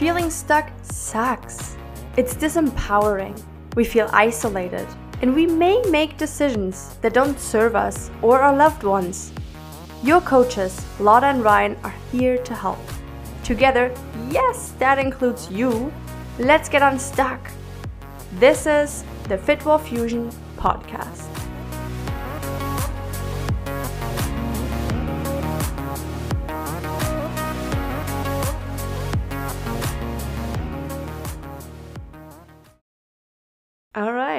Feeling stuck sucks. It's disempowering. We feel isolated. And we may make decisions that don't serve us or our loved ones. Your coaches, Lotta and Ryan, are here to help. Together, yes, that includes you, let's get unstuck. This is the Fitwell Fusion podcast.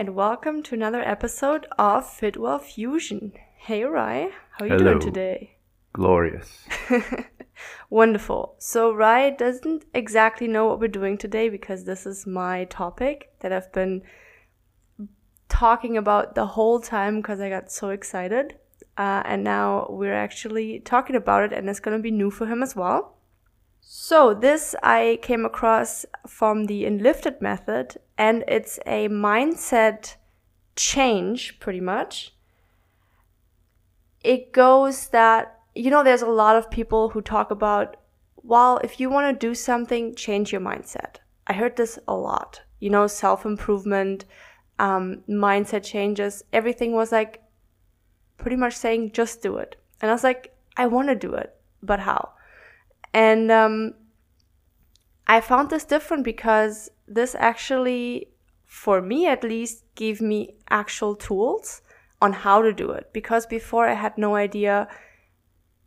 Right, welcome to another episode of Fitwell Fusion. Hey, Rai, how are you Hello. doing today? Glorious. Wonderful. So, Rai doesn't exactly know what we're doing today because this is my topic that I've been talking about the whole time because I got so excited. Uh, and now we're actually talking about it, and it's going to be new for him as well. So, this I came across from the Enlifted method, and it's a mindset change pretty much. It goes that, you know, there's a lot of people who talk about, well, if you want to do something, change your mindset. I heard this a lot, you know, self improvement, um, mindset changes. Everything was like pretty much saying, just do it. And I was like, I want to do it, but how? And um, I found this different because this actually, for me at least, gave me actual tools on how to do it. Because before I had no idea,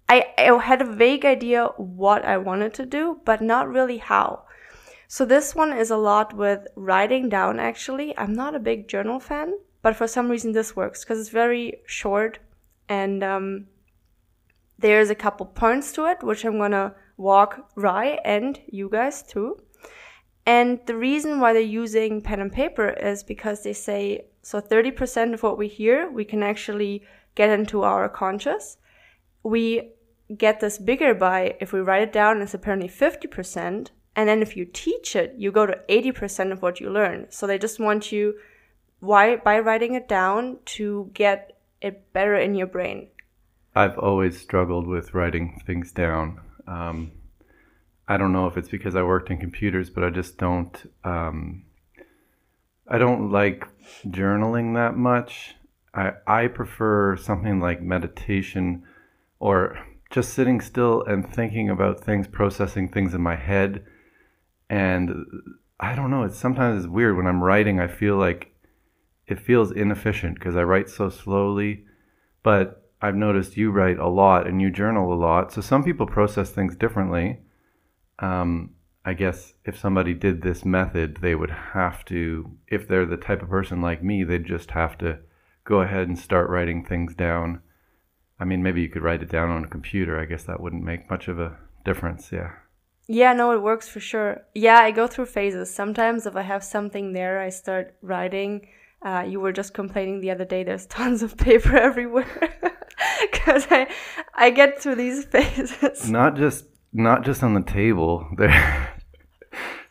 I, I had a vague idea what I wanted to do, but not really how. So this one is a lot with writing down actually. I'm not a big journal fan, but for some reason this works because it's very short and um, there's a couple points to it, which I'm gonna walk Rai and you guys too. And the reason why they're using pen and paper is because they say so 30% of what we hear we can actually get into our conscious. We get this bigger by if we write it down, it's apparently 50%. And then if you teach it, you go to 80% of what you learn. So they just want you, why, by writing it down, to get it better in your brain. I've always struggled with writing things down. Um, I don't know if it's because I worked in computers, but I just don't. Um, I don't like journaling that much. I I prefer something like meditation, or just sitting still and thinking about things, processing things in my head. And I don't know. It's sometimes it's weird when I'm writing. I feel like it feels inefficient because I write so slowly, but I've noticed you write a lot and you journal a lot. So some people process things differently. Um, I guess if somebody did this method, they would have to, if they're the type of person like me, they'd just have to go ahead and start writing things down. I mean, maybe you could write it down on a computer. I guess that wouldn't make much of a difference. Yeah. Yeah, no, it works for sure. Yeah, I go through phases. Sometimes if I have something there, I start writing. Uh, you were just complaining the other day. There's tons of paper everywhere because I I get through these phases. Not just not just on the table. They're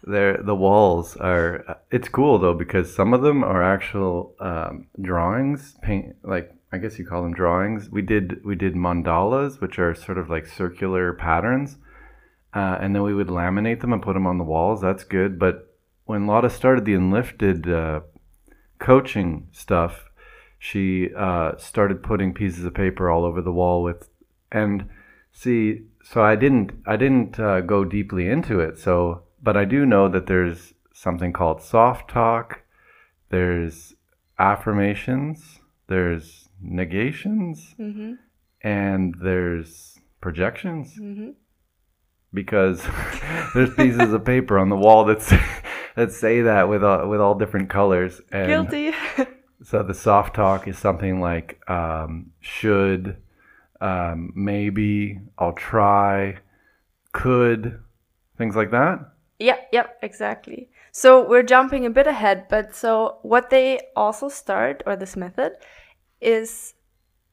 they're the walls are. It's cool though because some of them are actual um, drawings. Paint like I guess you call them drawings. We did we did mandalas, which are sort of like circular patterns, uh, and then we would laminate them and put them on the walls. That's good. But when Lotta started the Enlifted uh, coaching stuff, she uh, started putting pieces of paper all over the wall with, and see, so I didn't I didn't uh, go deeply into it. So, but I do know that there's something called soft talk. There's affirmations. There's negations, hmm and there's projections hmm because there's pieces of paper on the wall that's that say that with all, with all different colors. And Guilty. So the soft talk is something like um, should, um, maybe, I'll try, could, things like that. Yep, yep, exactly. So we're jumping a bit ahead, but so what they also start, or this method, is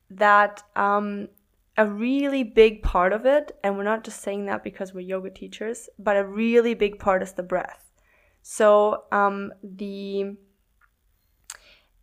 that um, a really big part of it, and we're not just saying that because we're yoga teachers, but a really big part is the breath. So um, the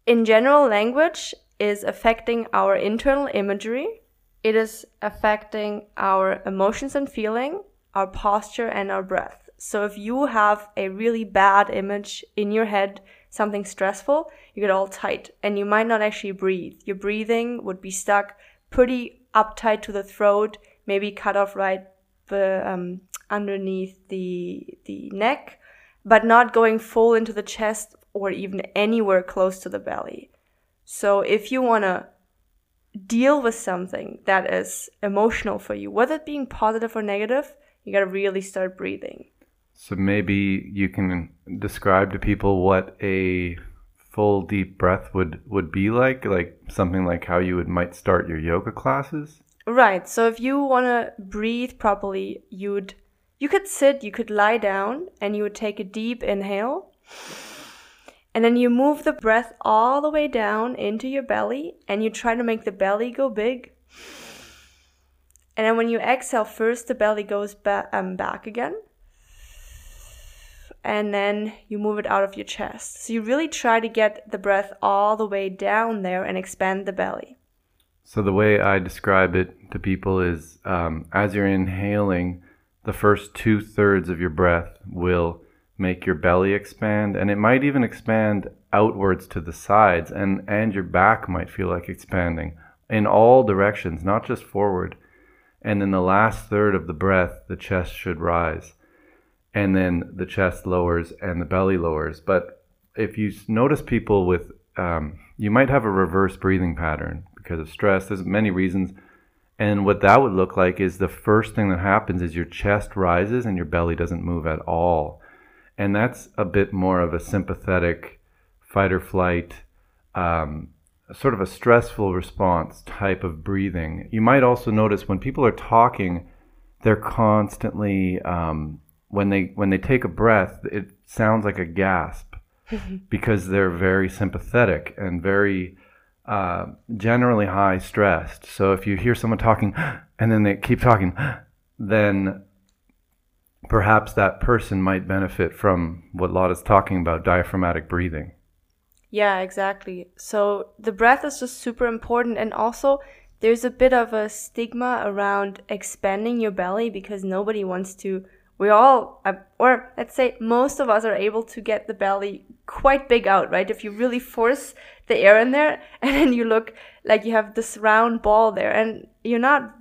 in general, language is affecting our internal imagery. It is affecting our emotions and feeling, our posture, and our breath. So if you have a really bad image in your head, something stressful, you get all tight and you might not actually breathe. Your breathing would be stuck pretty uptight to the throat, maybe cut off right the, um, underneath the the neck, but not going full into the chest or even anywhere close to the belly. So if you want to deal with something that is emotional for you, whether it being positive or negative, you got to really start breathing. So maybe you can describe to people what a full deep breath would would be like, like something like how you would might start your yoga classes. Right. So if you want to breathe properly, you'd you could sit, you could lie down, and you would take a deep inhale. And then you move the breath all the way down into your belly, and you try to make the belly go big. And then when you exhale, first the belly goes ba- um, back again. And then you move it out of your chest. So you really try to get the breath all the way down there and expand the belly. So the way I describe it to people is um, as you're inhaling, the first two thirds of your breath will make your belly expand and it might even expand outwards to the sides and and your back might feel like expanding in all directions not just forward. And in the last third of the breath the chest should rise and then the chest lowers and the belly lowers. But if you notice people with um, you might have a reverse breathing pattern because of stress. There's many reasons. And what that would look like is the first thing that happens is your chest rises and your belly doesn't move at all. And that's a bit more of a sympathetic fight or flight, um, sort of a stressful response type of breathing. You might also notice when people are talking, they're constantly, um, when, they, when they take a breath, it sounds like a gasp because they're very sympathetic and very uh, generally high stressed. So if you hear someone talking and then they keep talking, then perhaps that person might benefit from what Lotta's talking about diaphragmatic breathing. Yeah, exactly. So the breath is just super important. And also, there's a bit of a stigma around expanding your belly because nobody wants to. We all, uh, or let's say most of us are able to get the belly quite big out, right? If you really force the air in there and then you look like you have this round ball there and you're not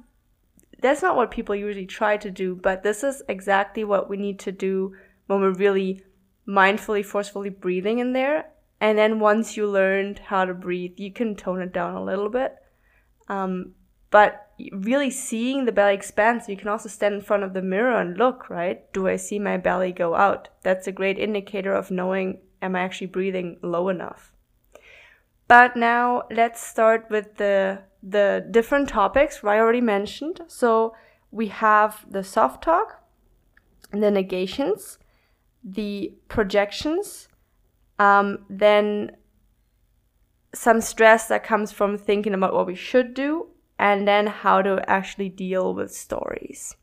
that's not what people usually try to do, but this is exactly what we need to do when we're really mindfully, forcefully breathing in there. And then once you learned how to breathe, you can tone it down a little bit. Um, but really seeing the belly expand, so you can also stand in front of the mirror and look, right? Do I see my belly go out? That's a great indicator of knowing am I actually breathing low enough? But now let's start with the the different topics I already mentioned. So we have the soft talk, the negations, the projections, um, then some stress that comes from thinking about what we should do, and then how to actually deal with stories.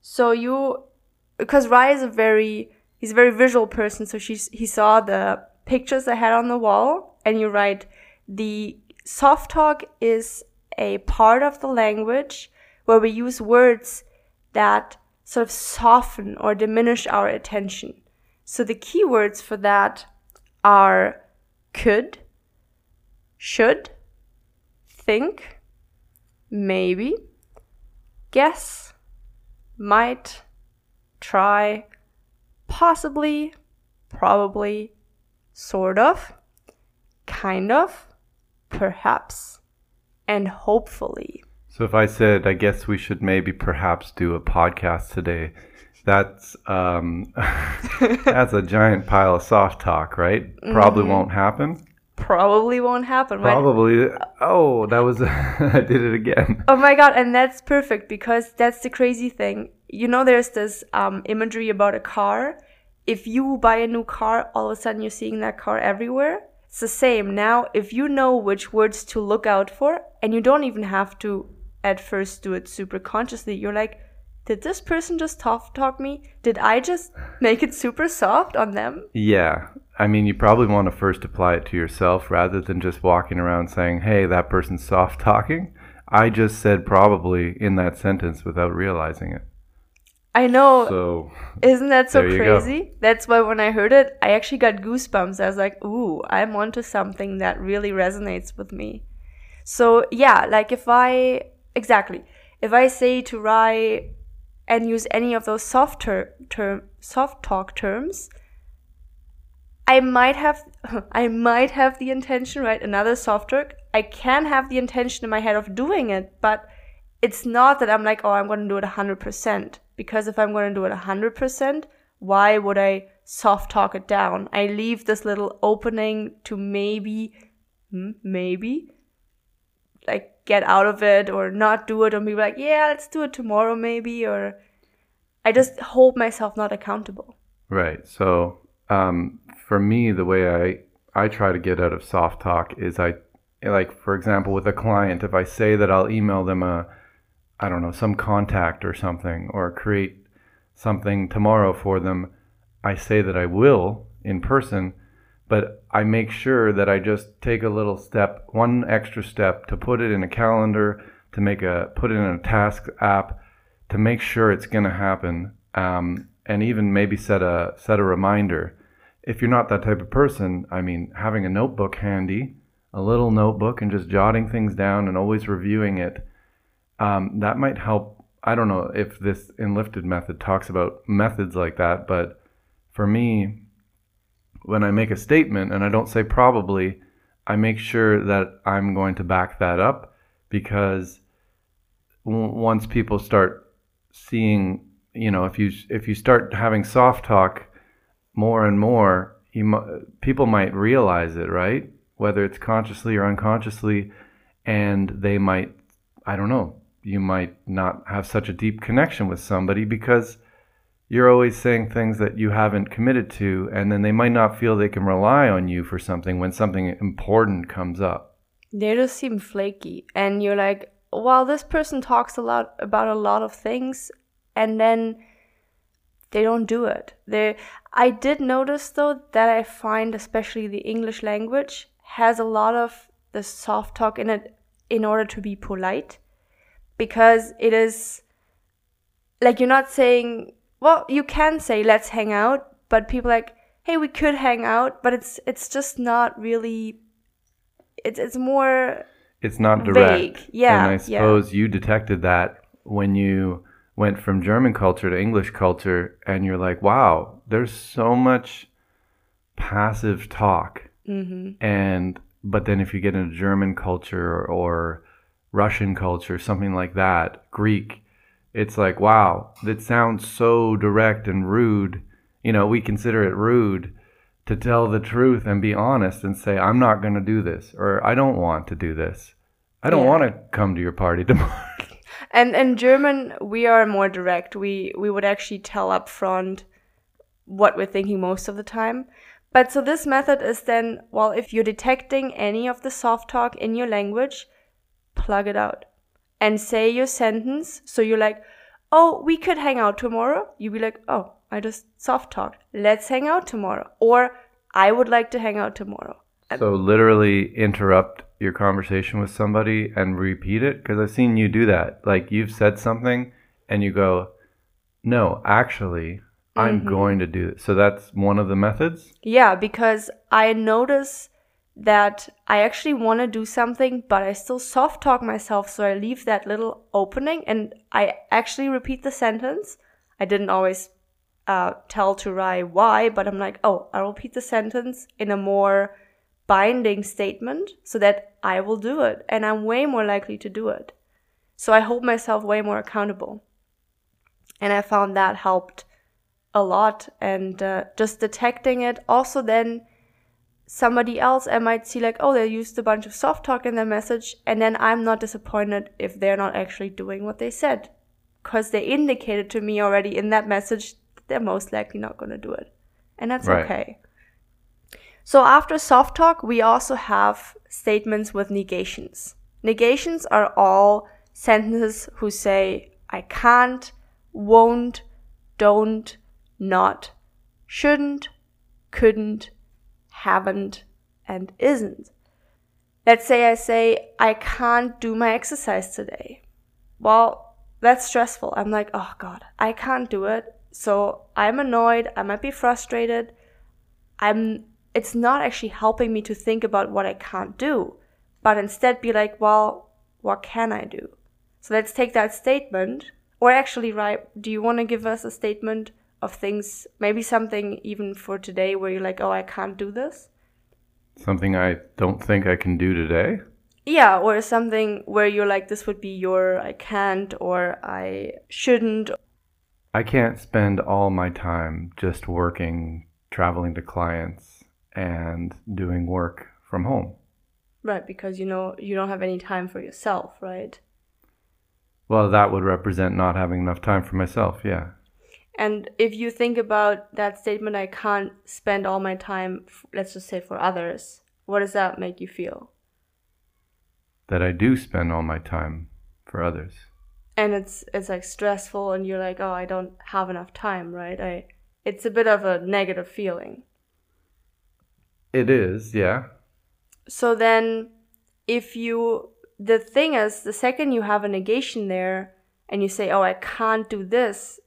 So you, because Rai is a very, he's a very visual person, so she, he saw the pictures I had on the wall, and you write the soft talk is a part of the language where we use words that sort of soften or diminish our attention. So the keywords for that are could, should, think, maybe, guess, might, try, possibly, probably, sort of, kind of, perhaps, and hopefully. So if I said, I guess we should maybe perhaps do a podcast today, that's um, that's a giant pile of soft talk, right? Probably mm-hmm. won't happen. Probably won't happen. Right? Probably. Oh, that was I did it again. Oh my god, and that's perfect because that's the crazy thing. You know, there's this um, imagery about a car if you buy a new car, all of a sudden you're seeing that car everywhere. It's the same. Now, if you know which words to look out for, and you don't even have to at first do it super consciously, you're like, did this person just talk talk me? Did I just make it super soft on them? Yeah. I mean, you probably want to first apply it to yourself rather than just walking around saying, hey, that person's soft talking. I just said probably in that sentence without realizing it. I know. So Isn't that so There you go. crazy? That's why when I heard it, I actually got goosebumps. I was like, ooh, I'm onto something that really resonates with me. So, yeah, like if I, exactly, if I say to Rai and use any of those soft, ter- term, soft talk terms, I might have, I might have the intention, right? Another soft talk. I can have the intention in my head of doing it, but it's not that I'm like, oh, I'm going to do it 100%. Because if I'm going to do it 100%, why would I soft talk it down? I leave this little opening to maybe, maybe, like get out of it or not do it or be like, yeah, let's do it tomorrow maybe. Or I just hold myself not accountable. Right. So um, for me, the way I I try to get out of soft talk is I like for example with a client, if I say that I'll email them a I don't know some contact or something or create something tomorrow for them, I say that I will in person, but I make sure that I just take a little step, one extra step to put it in a calendar, to make a put it in a task app, to make sure it's going to happen, um, and even maybe set a set a reminder. If you're not that type of person, I mean, having a notebook handy, a little notebook, and just jotting things down and always reviewing it, um, that might help. I don't know if this enlifted method talks about methods like that, but for me, when I make a statement and I don't say probably, I make sure that I'm going to back that up because w- once people start seeing, you know, if you if you start having soft talk more and more, people might realize it, right? Whether it's consciously or unconsciously, and they might, I don't know, you might not have such a deep connection with somebody because you're always saying things that you haven't committed to, and then they might not feel they can rely on you for something when something important comes up. They just seem flaky. And you're like, well, this person talks a lot about a lot of things, and then they don't do it. They, I did notice though that I find, especially the English language, has a lot of the soft talk in it in order to be polite, because it is like you're not saying, well, you can say let's hang out, but people like, hey, we could hang out, but it's it's just not really. It's it's more It's not direct. Vague. Yeah, And I yeah. suppose you detected that when you went from German culture to English culture, and you're like, wow, there's so much passive talk. Mm-hmm. And but then if you get into German culture or, or Russian culture, something like that, Greek, it's like, wow, that sounds so direct and rude. You know, we consider it rude to tell the truth and be honest and say, I'm not going to do this, or I don't want to do this. I don't Yeah. want to come to your party tomorrow. And in German, we are more direct. We we would actually tell up front what we're thinking most of the time. But so this method is then, well, if you're detecting any of the soft talk in your language, plug it out and say your sentence. So you're like, oh, we could hang out tomorrow. You'd be like, oh, I just soft talked. Let's hang out tomorrow. Or I would like to hang out tomorrow. so literally interrupt your conversation with somebody and repeat it because I've seen you do that. Like you've said something and you go, "No, actually, I'm Mhm. going to do it." So that's one of the methods. Yeah, because I notice that I actually want to do something, but I still soft talk myself, so I leave that little opening and I actually repeat the sentence. I didn't always uh, tell to Rai why, but I'm like, oh, I'll repeat the sentence in a more binding statement so that I will do it, and I'm way more likely to do it. So I hold myself way more accountable. And I found that helped a lot and uh, just detecting it also then somebody else i might see like oh they used a bunch of soft talk in their message and then i'm not disappointed if they're not actually doing what they said. Because they indicated to me already in that message that they're most likely not going to do it. And that's Right. okay. So after soft talk we also have statements with negations. Negations are all sentences who say i can't won't don't not shouldn't couldn't haven't and isn't let's say i say i can't do my exercise today well that's stressful. I'm like, oh God, I can't do it. So I'm annoyed. I might be frustrated. I'm, it's not actually helping me to think about what I can't do, but instead be like, well, what can I do? So let's take that statement, or actually, right, do you want to give us a statement of things, maybe something even for today where you're like, oh, I can't do this? Something I don't think I can do today? Yeah, or something where you're like, this would be your I can't or I shouldn't. I can't spend all my time just working, traveling to clients, and doing work from home. Right, because you know you don't have any time for yourself, right? Well, that would represent not having enough time for myself, yeah. And if you think about that statement, I can't spend all my time, let's just say, for others, what does that make you feel? that I do spend all my time for others. And it's it's like stressful and you're like, "Oh, I don't have enough time," right? I it's a bit of a negative feeling. It is, yeah. So then if you the thing is the second you have a negation there and you say, "Oh, I can't do this,"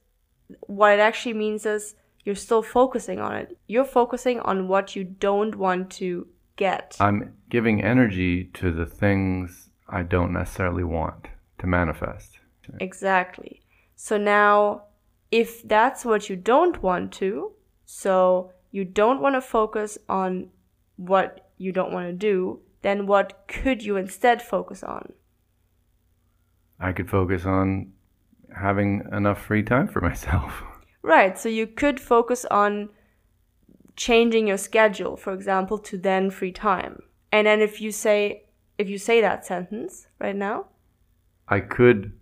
what it actually means is you're still focusing on it. You're focusing on what you don't want to get. I'm giving energy to the things I don't necessarily want to manifest. Exactly. So now, if that's what you don't want to, so you don't want to focus on what you don't want to do, then what could you instead focus on? I could focus on having enough free time for myself. Right. So you could focus on changing your schedule, for example, to then free time. And then if you say if you say that sentence right now, I could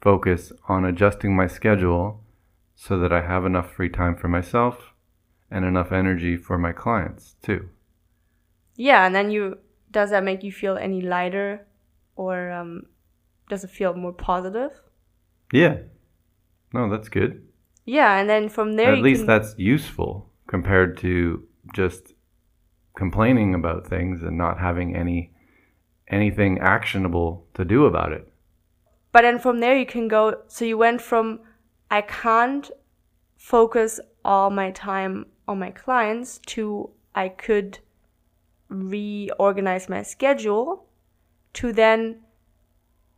focus on adjusting my schedule so that I have enough free time for myself and enough energy for my clients too. Yeah, and then you does that make you feel any lighter or um, does it feel more positive? Yeah. No, that's good. Yeah, and then from there, at least can... that's useful compared to just complaining about things and not having any anything actionable to do about it. But then from there you can go so you went from I can't focus all my time on my clients to I could reorganize my schedule to then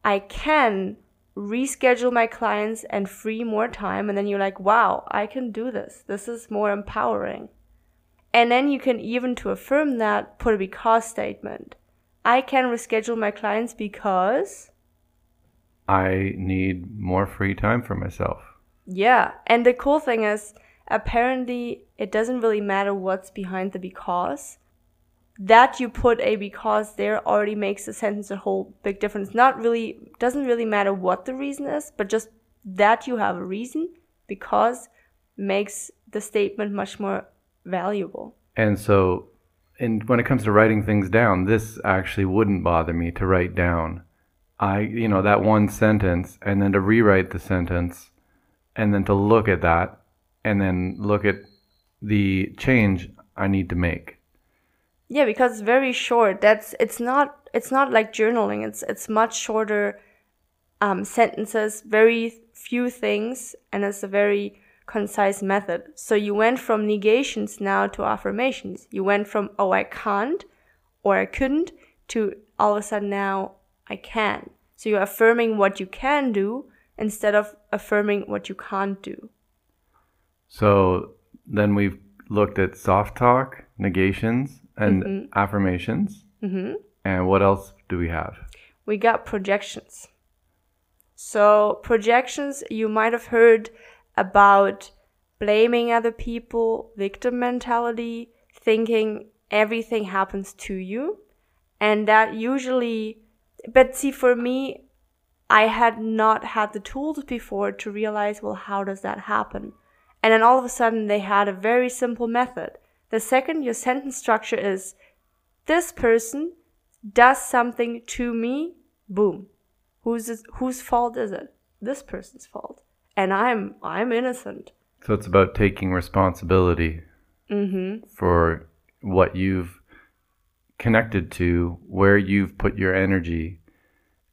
I can reschedule my clients and free more time and then you're like wow i can do this. This is more empowering. And then you can even to affirm that put a because statement. I can reschedule my clients because i need more free time for myself. Yeah and the cool thing is apparently it doesn't really matter what's behind the because that you put a because there already makes the sentence a whole big difference. Not really, doesn't really matter what the reason is, but just that you have a reason because makes the statement much more valuable. And so, and when it comes to writing things down, this actually wouldn't bother me to write down. I, you know, that one sentence and then to rewrite the sentence and then to look at that and then look at the change I need to make yeah, because it's very short. That's it's not it's not like journaling. It's it's much shorter um, sentences, very few things, and it's a very concise method. So you went from negations now to affirmations. You went from oh I can't or I couldn't to all of a sudden now I can. So you're affirming what you can do instead of affirming what you can't do. So then we've looked at soft talk, negations, and mm-hmm. affirmations. Mm-hmm. And what else do we have? We got projections. So, projections, you might have heard about blaming other people, victim mentality, thinking everything happens to you. And that usually, but see, for me, I had not had the tools before to realize, well, how does that happen? And then all of a sudden, they had a very simple method. The second your sentence structure is, this person does something to me, boom. Whose whose fault is it? This person's fault. And I'm I'm innocent. So it's about taking responsibility mm-hmm. for what you've connected to, where you've put your energy,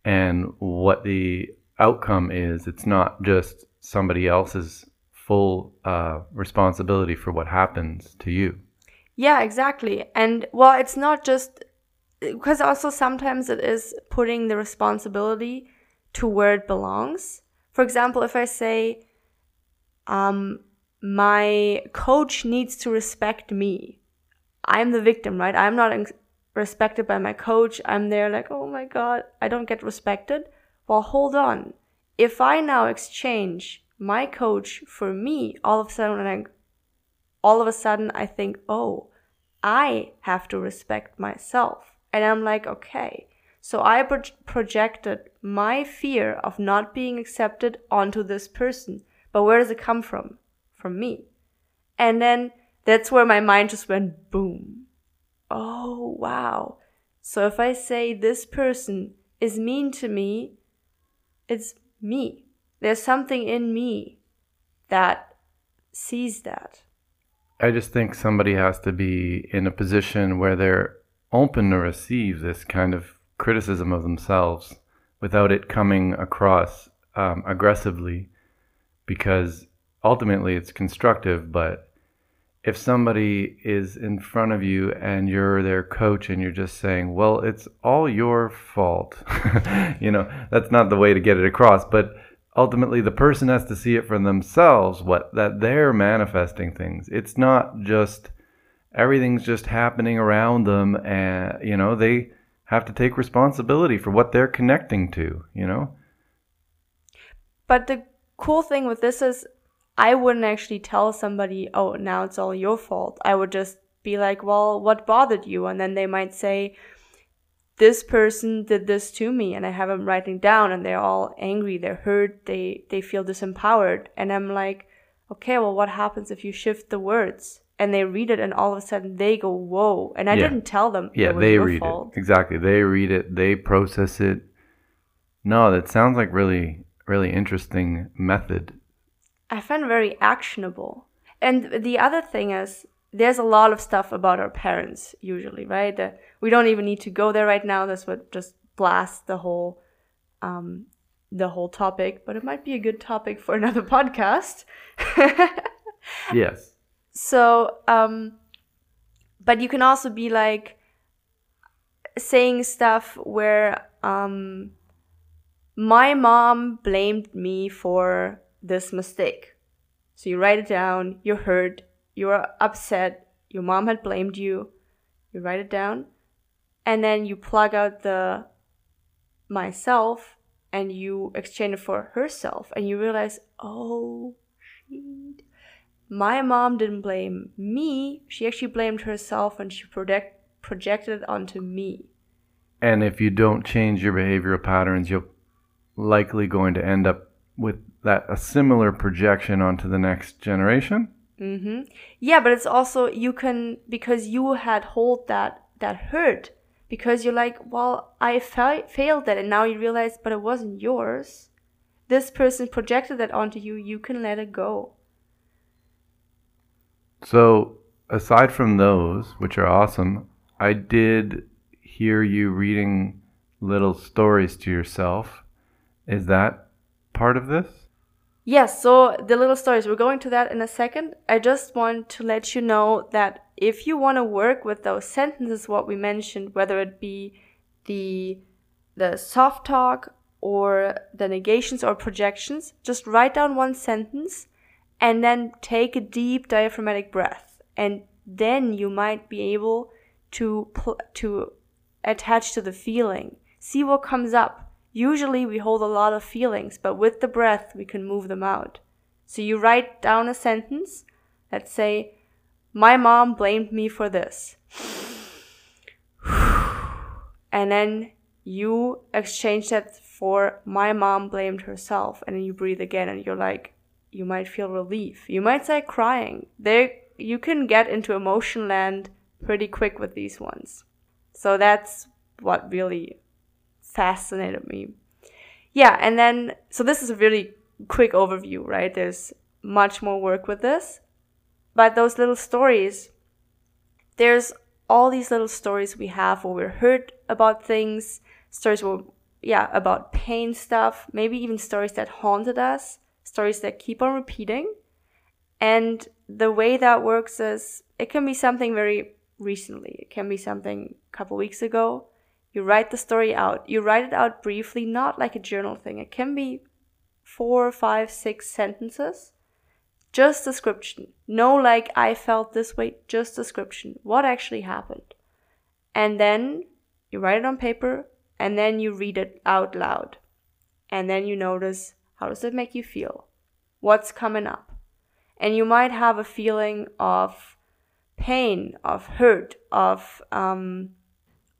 and what the outcome is. It's not just somebody else's full uh, responsibility for what happens to you. Yeah, exactly. And well, it's not just because also sometimes it is putting the responsibility to where it belongs. For example, if I say, um, my coach needs to respect me, I'm the victim, right? I'm not respected by my coach. I'm there like, oh my God, I don't get respected. Well, hold on. If I now exchange my coach for me, all of a sudden, all of a sudden, I think, oh, I have to respect myself. And I'm like, okay. So I pro- projected my fear of not being accepted onto this person. But where does it come from? From me. And then that's where my mind just went boom. Oh, wow. So if I say this person is mean to me, it's me. There's something in me that sees that. I just think somebody has to be in a position where they're open to receive this kind of criticism of themselves without it coming across um, aggressively because ultimately it's constructive but if somebody is in front of you and you're their coach and you're just saying well it's all your fault you know that's not the way to get it across but ultimately the person has to see it for themselves what that they're manifesting things. It's not just everything's just happening around them and you know they have to take responsibility for what they're connecting to you know? But the cool thing with this is i wouldn't actually tell somebody oh now it's all your fault. I would just be like well what bothered you? And then they might say this person did this to me and i have them writing down and they're all angry they're hurt they they feel disempowered. And i'm like okay well what happens if you shift the words? And they read it and all of a sudden they go whoa. And i yeah. didn't tell them yeah they read fault. it exactly. They read it they process it. No that sounds like really really interesting method. I find very actionable. And the other thing is there's a lot of stuff about our parents usually right? Uh, we don't even need to go there right now. This would just blast the whole um, the whole topic but it might be a good topic for another podcast. Yes. So, um, but you can also be like saying stuff where um, my mom blamed me for this mistake. So you write it down, you're hurt, you're upset, your mom had blamed you, you write it down, and then you plug out the myself and you exchange it for herself, and you realize, oh, shit my mom didn't blame me. She actually blamed herself and she project, projected it onto me. And if you don't change your behavioral patterns, you're likely going to end up with that a similar projection onto the next generation. Mm-hmm. Yeah, but it's also you can because you had hold that that hurt because you're like, well, I fa- failed that, and now you realize, but it wasn't yours. This person projected that onto you. You can let it go. So, aside from those, which are awesome, I did hear you reading little stories to yourself. Is that part of this? Yes, so the little stories, we're going to that in a second. I just want to let you know that if you want to work with those sentences, what we mentioned, whether it be the the soft talk or the negations or projections, just write down one sentence and then take a deep diaphragmatic breath. And then you might be able to to attach to the feeling. See what comes up usually we hold a lot of feelings but with the breath we can move them out so you write down a sentence let's say my mom blamed me for this and then you exchange that for my mom blamed herself and then you breathe again and you're like you might feel relief. You might start crying. There, you can get into emotion land pretty quick with these ones. So that's what really fascinated me. Yeah, and then, so this is a really quick overview, right? There's much more work with this. But those little stories, there's all these little stories we have where we're hurt about things, stories where yeah, about pain stuff, maybe even stories that haunted us, stories that keep on repeating. And the way that works is it can be something very recently. It can be something a couple weeks ago. You write the story out. You write it out briefly, not like a journal thing. It can be four, five, six sentences. Just description. No, like, I felt this way, just description. What actually happened? And then you write it on paper and then you read it out loud. And then you notice how does it make you feel? What's coming up? And you might have a feeling of pain, of hurt, of um,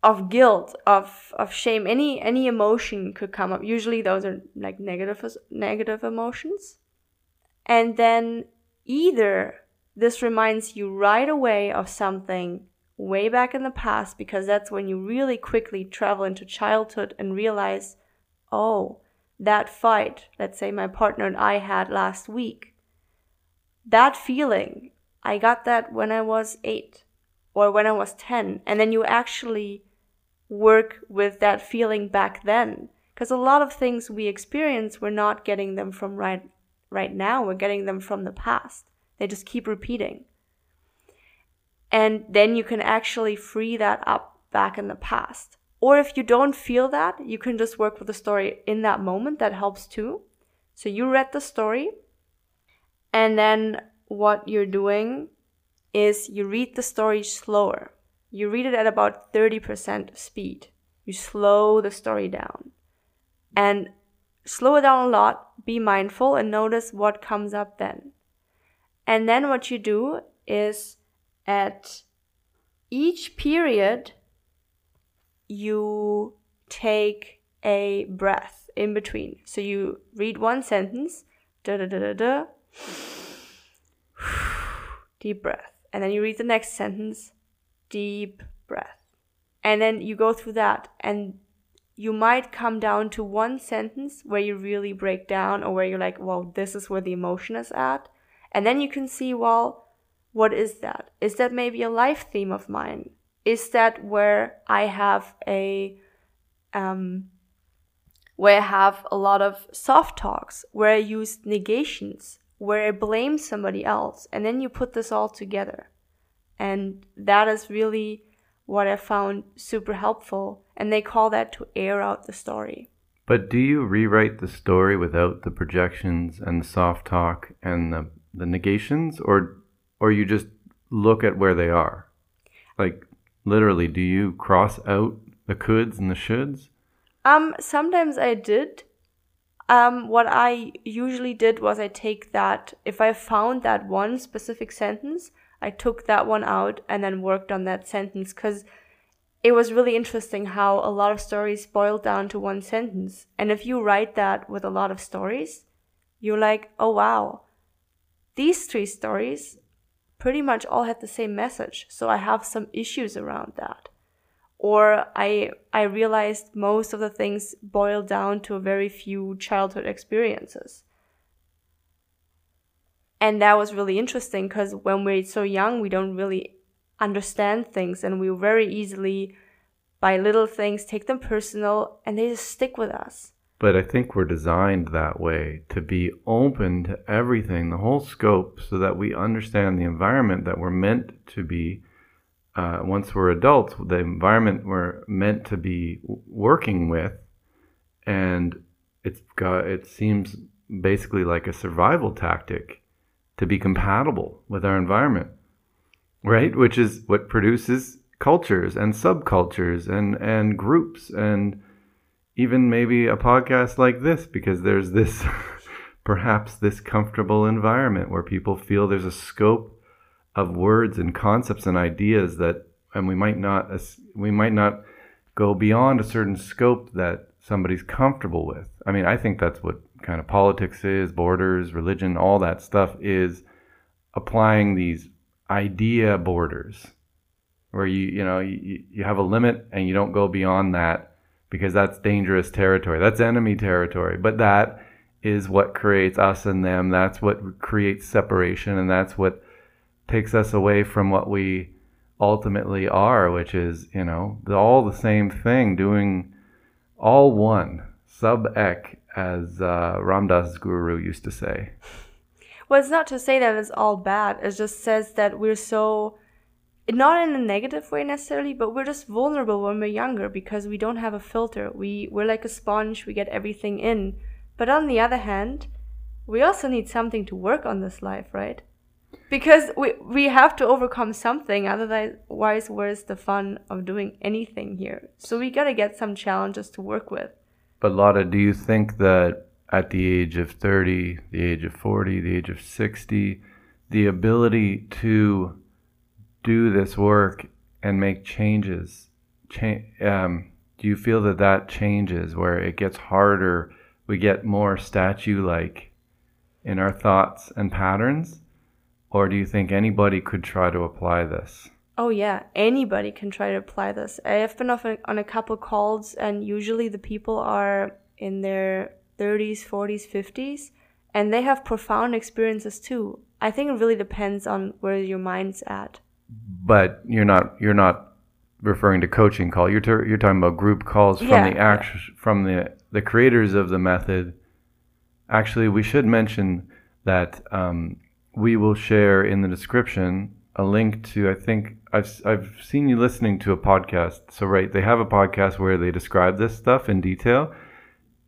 of guilt, of of shame. Any any emotion could come up. Usually those are like negative negative emotions. And then either this reminds you right away of something way back in the past because that's when you really quickly travel into childhood and realize, oh, that fight, let's say my partner and I had last week, that feeling, I got that when I was eight or when I was 10. And then you actually work with that feeling back then. Because a lot of things we experience, we're not getting them from right, right now, we're getting them from the past. They just keep repeating. And then you can actually free that up back in the past. Or if you don't feel that, you can just work with the story in that moment. That helps too. So you read the story, and then what you're doing is you read the story slower. You read it at about 30% speed. You slow the story down. And slow it down a lot, be mindful, and notice what comes up then. And then what you do is at each period, you take a breath in between. So you read one sentence, da da da da da, deep breath. And then you read the next sentence, deep breath. And then you go through that, and you might come down to one sentence where you really break down, or where you're like, well, this is where the emotion is at. And then you can see, well, what is that? Is that maybe a life theme of mine? Is that where I have a um, where I have a lot of soft talks, where I use negations, where I blame somebody else, and then you put this all together. And that is really what I found super helpful. And they call that to air out the story. But do you rewrite the story without the projections and the soft talk and the, the negations? Or or you just look at where they are? Like literally, do you cross out the coulds and the shoulds? Um, sometimes I did. Um, what I usually did was I take that if I found that one specific sentence, I took that one out and then worked on that sentence because it was really interesting how a lot of stories boiled down to one sentence. And if you write that with a lot of stories, you're like, oh wow, these three stories pretty much all had the same message. So I have some issues around that. Or I I realized most of the things boil down to a very few childhood experiences. And that was really interesting because when we're so young, we don't really understand things and we very easily, by little things, take them personal and they just stick with us. But I think we're designed that way to be open to everything, the whole scope, so that we understand the environment that we're meant to be. Uh, once we're adults, the environment we're meant to be working with, and it's got it seems basically like a survival tactic to be compatible with our environment, right? Which is what produces cultures and subcultures and and groups and even maybe a podcast like this because there's this perhaps this comfortable environment where people feel there's a scope of words and concepts and ideas that and we might not we might not go beyond a certain scope that somebody's comfortable with. I mean, I think that's what kind of politics is, borders, religion, all that stuff is applying these idea borders where you you know you, you have a limit and you don't go beyond that because that's dangerous territory. That's enemy territory. But that is what creates us and them. That's what creates separation, and that's what takes us away from what we ultimately are, which is, you know, all the same thing, doing all one, sub ek, as uh, Ram Dass Guru used to say. Well, it's not to say that it's all bad. It just says that we're so, not in a negative way necessarily, but we're just vulnerable when we're younger because we don't have a filter. We we're like a sponge. We get everything in. But on the other hand, we also need something to work on this life, right? Because we we have to overcome something. Otherwise, where's the fun of doing anything here? So we gotta get some challenges to work with. But Lotta, do you think that at the age of 30, the age of 40, the age of 60, the ability to do this work and make changes, cha- um, do you feel that that changes where it gets harder? We get more statue like in our thoughts and patterns? Or do you think anybody could try to apply this? Oh, yeah, anybody can try to apply this. I have been on a couple calls, and usually the people are in their 30s, 40s, 50s, and they have profound experiences too. I think it really depends on where your mind's at. But you're not you're not referring to coaching call. You're ter- you're talking about group calls from yeah, the act from the the creators of the method. Actually, we should mention that um, we will share in the description a link to I think I've I've seen you listening to a podcast. So right, they have a podcast where they describe this stuff in detail.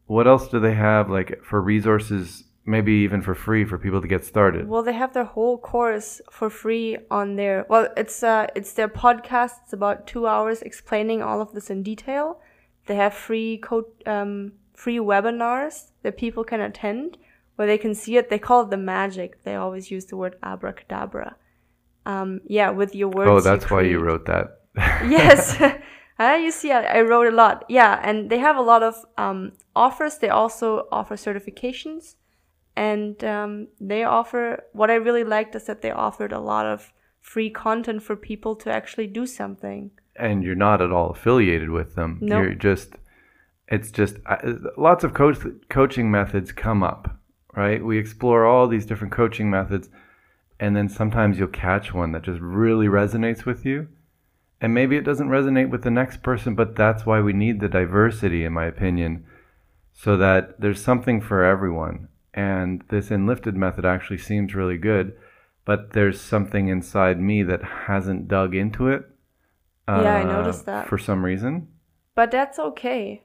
What else do they have like for resources maybe even for free for people to get started? Well they have their whole course for free on their well it's uh it's their podcast it's about two hours explaining all of this in detail. They have free code um free webinars that people can attend where they can see it they call it the magic they always use the word abracadabra um yeah with your words oh that's you why you wrote that yes Uh, you see, I, I, wrote a lot. Yeah, and they have a lot of um, offers. They also offer certifications, and um, they offer. What I really liked is that they offered a lot of free content for people to actually do something. And you're not at all affiliated with them. Nope. You're just. It's just uh, lots of coach, coaching methods come up, right? We explore all these different coaching methods, and then sometimes you'll catch one that just really resonates with you and maybe it doesn't resonate with the next person, but that's why we need the diversity, in my opinion, so that there's something for everyone. And this enlifted method actually seems really good, but there's something inside me that hasn't dug into it. Uh, yeah, I uh, noticed that. For some reason. But that's okay.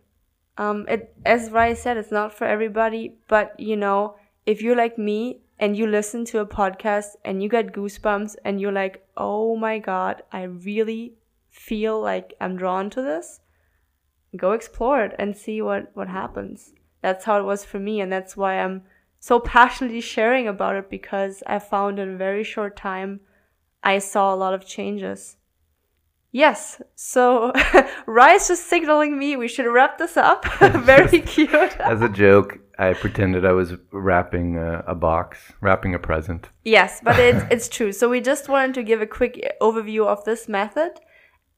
Um, it, as Rai said, it's not for everybody, but you know, if you're like me and you listen to a podcast and you get goosebumps and you're like, oh my God, I really feel like I'm drawn to this, go explore it and see what, what happens. That's how it was for me, and that's why I'm so passionately sharing about it because I found in a very short time I saw a lot of changes. Yes, so Rise just signaling me we should wrap this up. very cute. As a joke, I pretended I was wrapping a, a, box, wrapping a present. Yes, but it's, it's true. So we just wanted to give a quick overview of this method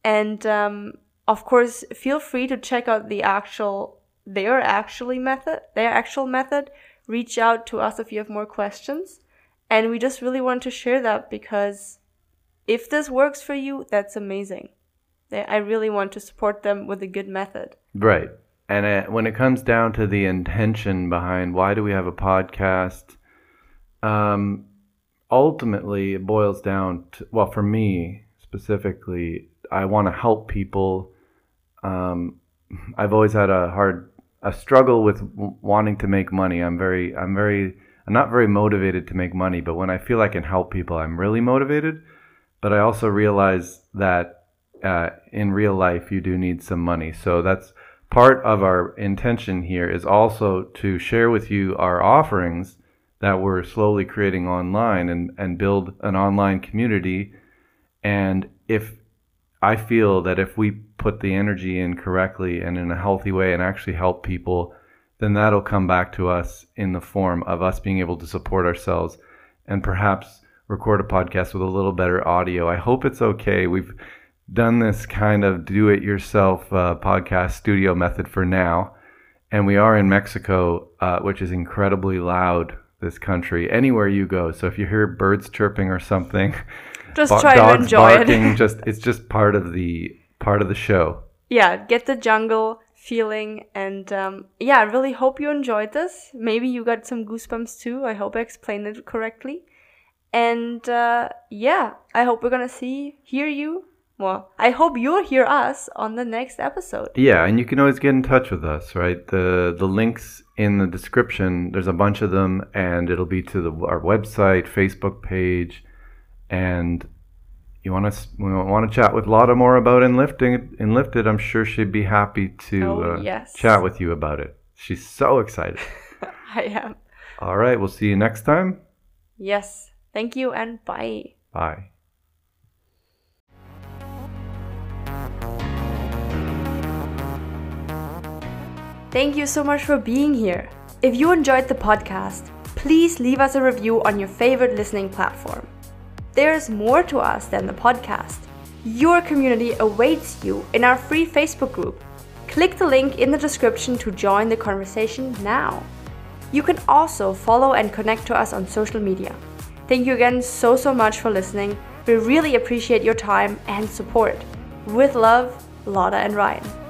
and um, of course, feel free to check out the actual their actually method, their actual method. Reach out to us if you have more questions. And we just really want to share that because if this works for you, that's amazing. I really want to support them with a good method. Right. And uh, when it comes down to the intention behind why do we have a podcast, um, ultimately it boils down to, well, for me specifically, I want to help people. Um, I've always had a hard a struggle with wanting to make money. I'm very I'm very I'm not very motivated to make money, but when I feel I can help people, I'm really motivated. But I also realize that uh, in real life, you do need some money. So that's part of our intention here is also to share with you our offerings that we're slowly creating online and, and build an online community. And if I feel that if we put the energy in correctly and in a healthy way and actually help people, then that'll come back to us in the form of us being able to support ourselves and perhaps record a podcast with a little better audio. I hope it's okay. We've done this kind of do it yourself uh, podcast studio method for now. And we are in Mexico, uh, which is incredibly loud, this country, anywhere you go. So if you hear birds chirping or something, just try to enjoy barking, it. just it's just part of the part of the show. Yeah, get the jungle feeling. And um, yeah, I really hope you enjoyed this. Maybe you got some goosebumps too. I hope I explained it correctly. And uh, yeah, I hope we're gonna see, hear you. Well, I hope you'll hear us on the next episode. Yeah, and you can always get in touch with us, right? The the links in the description. There's a bunch of them, and it'll be to the, our website, Facebook page, and you want to we want to chat with Lotta more about Enlifted. Enlifted, I'm sure she'd be happy to Oh, uh, yes. chat with you about it. She's so excited. I am. All right, we'll see you next time. Yes. Thank you and bye. Bye. Thank you so much for being here. If you enjoyed the podcast, please leave us a review on your favorite listening platform. There's more to us than the podcast. Your community awaits you in our free Facebook group. Click the link in the description to join the conversation now. You can also follow and connect to us on social media. Thank you again so, so much for listening. We really appreciate your time and support. With love, Lotta and Ryan.